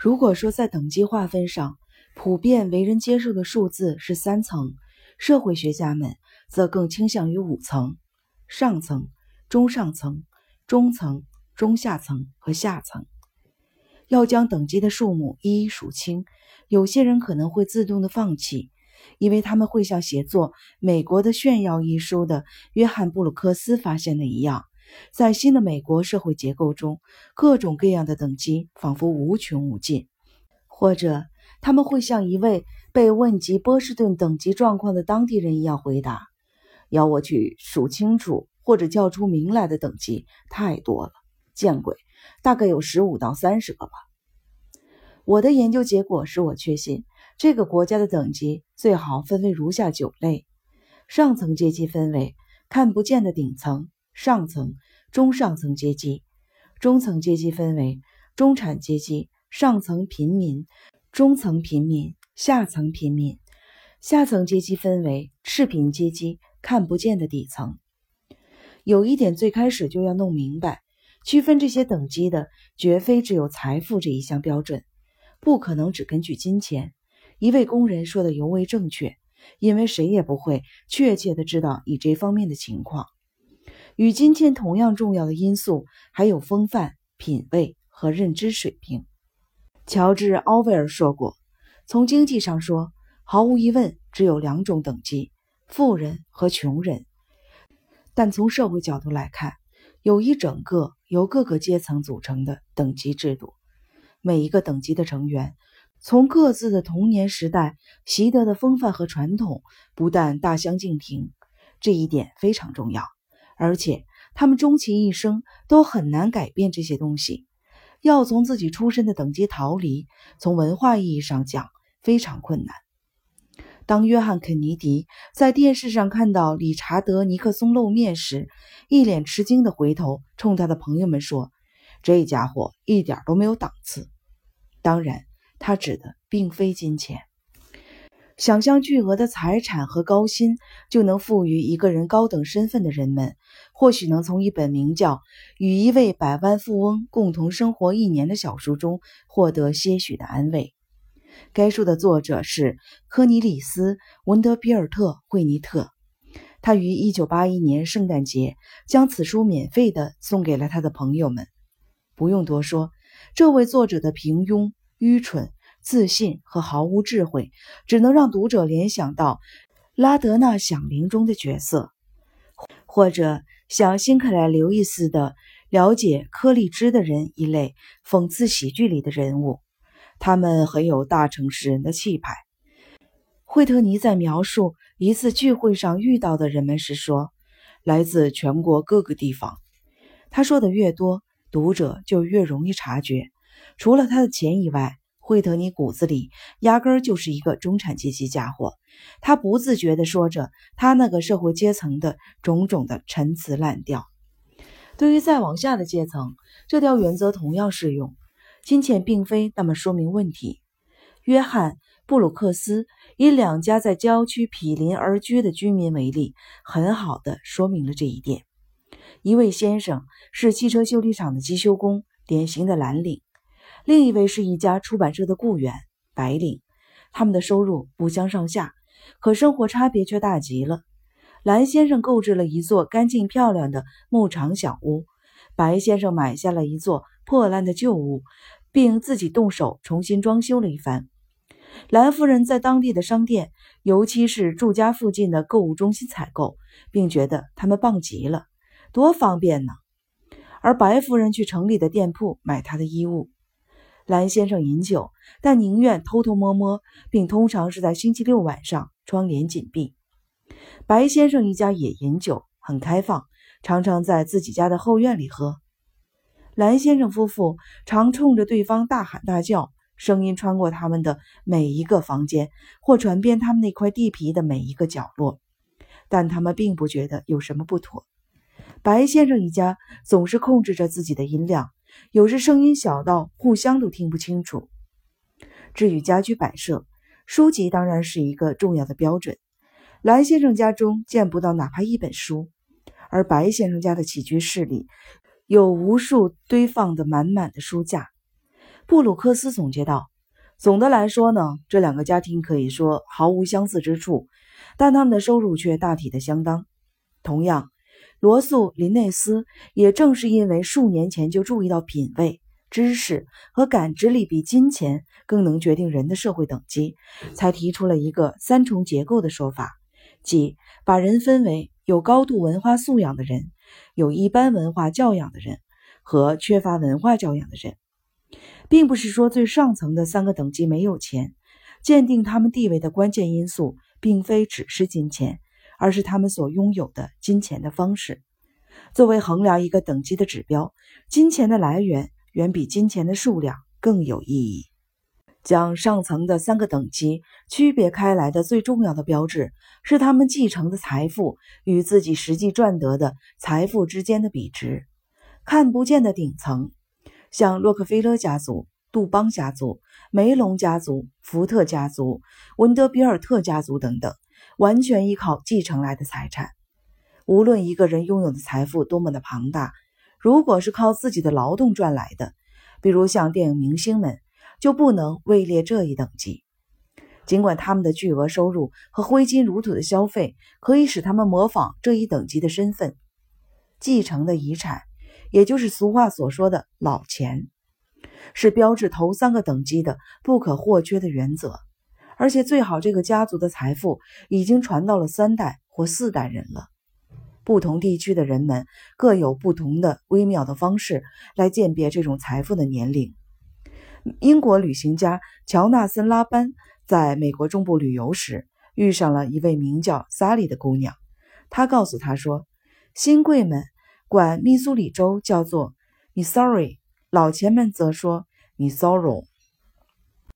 如果说在等级划分上，普遍为人接受的数字是三层，社会学家们则更倾向于五层：上层、中上层、中层、中下层和下层。要将等级的数目一一数清，有些人可能会自动的放弃，因为他们会像写作《美国的炫耀》一书的约翰布鲁克斯发现的一样。在新的美国社会结构中，各种各样的等级仿佛无穷无尽。或者，他们会像一位被问及波士顿等级状况的当地人一样回答：“要我去数清楚或者叫出名来的等级太多了，见鬼，大概有十五到三十个吧。”我的研究结果使我确信，这个国家的等级最好分为如下九类：上层阶级分为看不见的顶层。上层、中上层阶级，中层阶级分为中产阶级、上层平民、中层平民、下层平民；下层阶级分为赤贫阶级、看不见的底层。有一点最开始就要弄明白，区分这些等级的绝非只有财富这一项标准，不可能只根据金钱。一位工人说的尤为正确，因为谁也不会确切的知道你这方面的情况。与金钱同样重要的因素还有风范、品味和认知水平。乔治·奥威尔说过：“从经济上说，毫无疑问只有两种等级——富人和穷人；但从社会角度来看，有一整个由各个阶层组成的等级制度。每一个等级的成员，从各自的童年时代习得的风范和传统不但大相径庭，这一点非常重要。”而且，他们终其一生都很难改变这些东西。要从自己出身的等级逃离，从文化意义上讲非常困难。当约翰·肯尼迪在电视上看到理查德·尼克松露面时，一脸吃惊地回头冲他的朋友们说：“这家伙一点都没有档次。”当然，他指的并非金钱。想象巨额的财产和高薪就能赋予一个人高等身份的人们，或许能从一本名叫《与一位百万富翁共同生活一年》的小书中获得些许的安慰。该书的作者是科尼里斯·文德比尔特·惠尼特，他于1981年圣诞节将此书免费的送给了他的朋友们。不用多说，这位作者的平庸、愚蠢。自信和毫无智慧，只能让读者联想到拉德纳响铃中的角色，或者像辛克莱·刘易斯的了解柯立芝的人一类讽刺喜剧里的人物。他们很有大城市人的气派。惠特尼在描述一次聚会上遇到的人们时说：“来自全国各个地方。”他说的越多，读者就越容易察觉，除了他的钱以外。惠特尼骨子里压根儿就是一个中产阶级家伙，他不自觉地说着他那个社会阶层的种种的陈词滥调。对于再往下的阶层，这条原则同样适用。金钱并非那么说明问题。约翰·布鲁克斯以两家在郊区毗邻而居的居民为例，很好地说明了这一点。一位先生是汽车修理厂的机修工，典型的蓝领。另一位是一家出版社的雇员，白领，他们的收入不相上下，可生活差别却大极了。蓝先生购置了一座干净漂亮的牧场小屋，白先生买下了一座破烂的旧屋，并自己动手重新装修了一番。蓝夫人在当地的商店，尤其是住家附近的购物中心采购，并觉得他们棒极了，多方便呢。而白夫人去城里的店铺买她的衣物。蓝先生饮酒，但宁愿偷偷摸摸，并通常是在星期六晚上，窗帘紧闭。白先生一家也饮酒，很开放，常常在自己家的后院里喝。蓝先生夫妇常冲着对方大喊大叫，声音穿过他们的每一个房间，或传遍他们那块地皮的每一个角落，但他们并不觉得有什么不妥。白先生一家总是控制着自己的音量。有时声音小到互相都听不清楚。至于家居摆设，书籍当然是一个重要的标准。蓝先生家中见不到哪怕一本书，而白先生家的起居室里有无数堆放的满满的书架。布鲁克斯总结道：“总的来说呢，这两个家庭可以说毫无相似之处，但他们的收入却大体的相当。同样，罗素·林内斯也正是因为数年前就注意到品味。”知识和感知力比金钱更能决定人的社会等级，才提出了一个三重结构的说法，即把人分为有高度文化素养的人、有一般文化教养的人和缺乏文化教养的人，并不是说最上层的三个等级没有钱，鉴定他们地位的关键因素并非只是金钱，而是他们所拥有的金钱的方式。作为衡量一个等级的指标，金钱的来源。远比金钱的数量更有意义。将上层的三个等级区别开来的最重要的标志是他们继承的财富与自己实际赚得的财富之间的比值。看不见的顶层，像洛克菲勒家族、杜邦家族、梅隆家族、福特家族、文德比尔特家族等等，完全依靠继承来的财产。无论一个人拥有的财富多么的庞大。如果是靠自己的劳动赚来的，比如像电影明星们，就不能位列这一等级。尽管他们的巨额收入和挥金如土的消费可以使他们模仿这一等级的身份，继承的遗产，也就是俗话所说的老钱，是标志头三个等级的不可或缺的原则。而且最好这个家族的财富已经传到了三代或四代人了。不同地区的人们各有不同的微妙的方式来鉴别这种财富的年龄。英国旅行家乔纳森·拉班在美国中部旅游时，遇上了一位名叫萨利的姑娘。他告诉他说：“新贵们管密苏里州叫做 Missouri，老钱们则说 Missouri。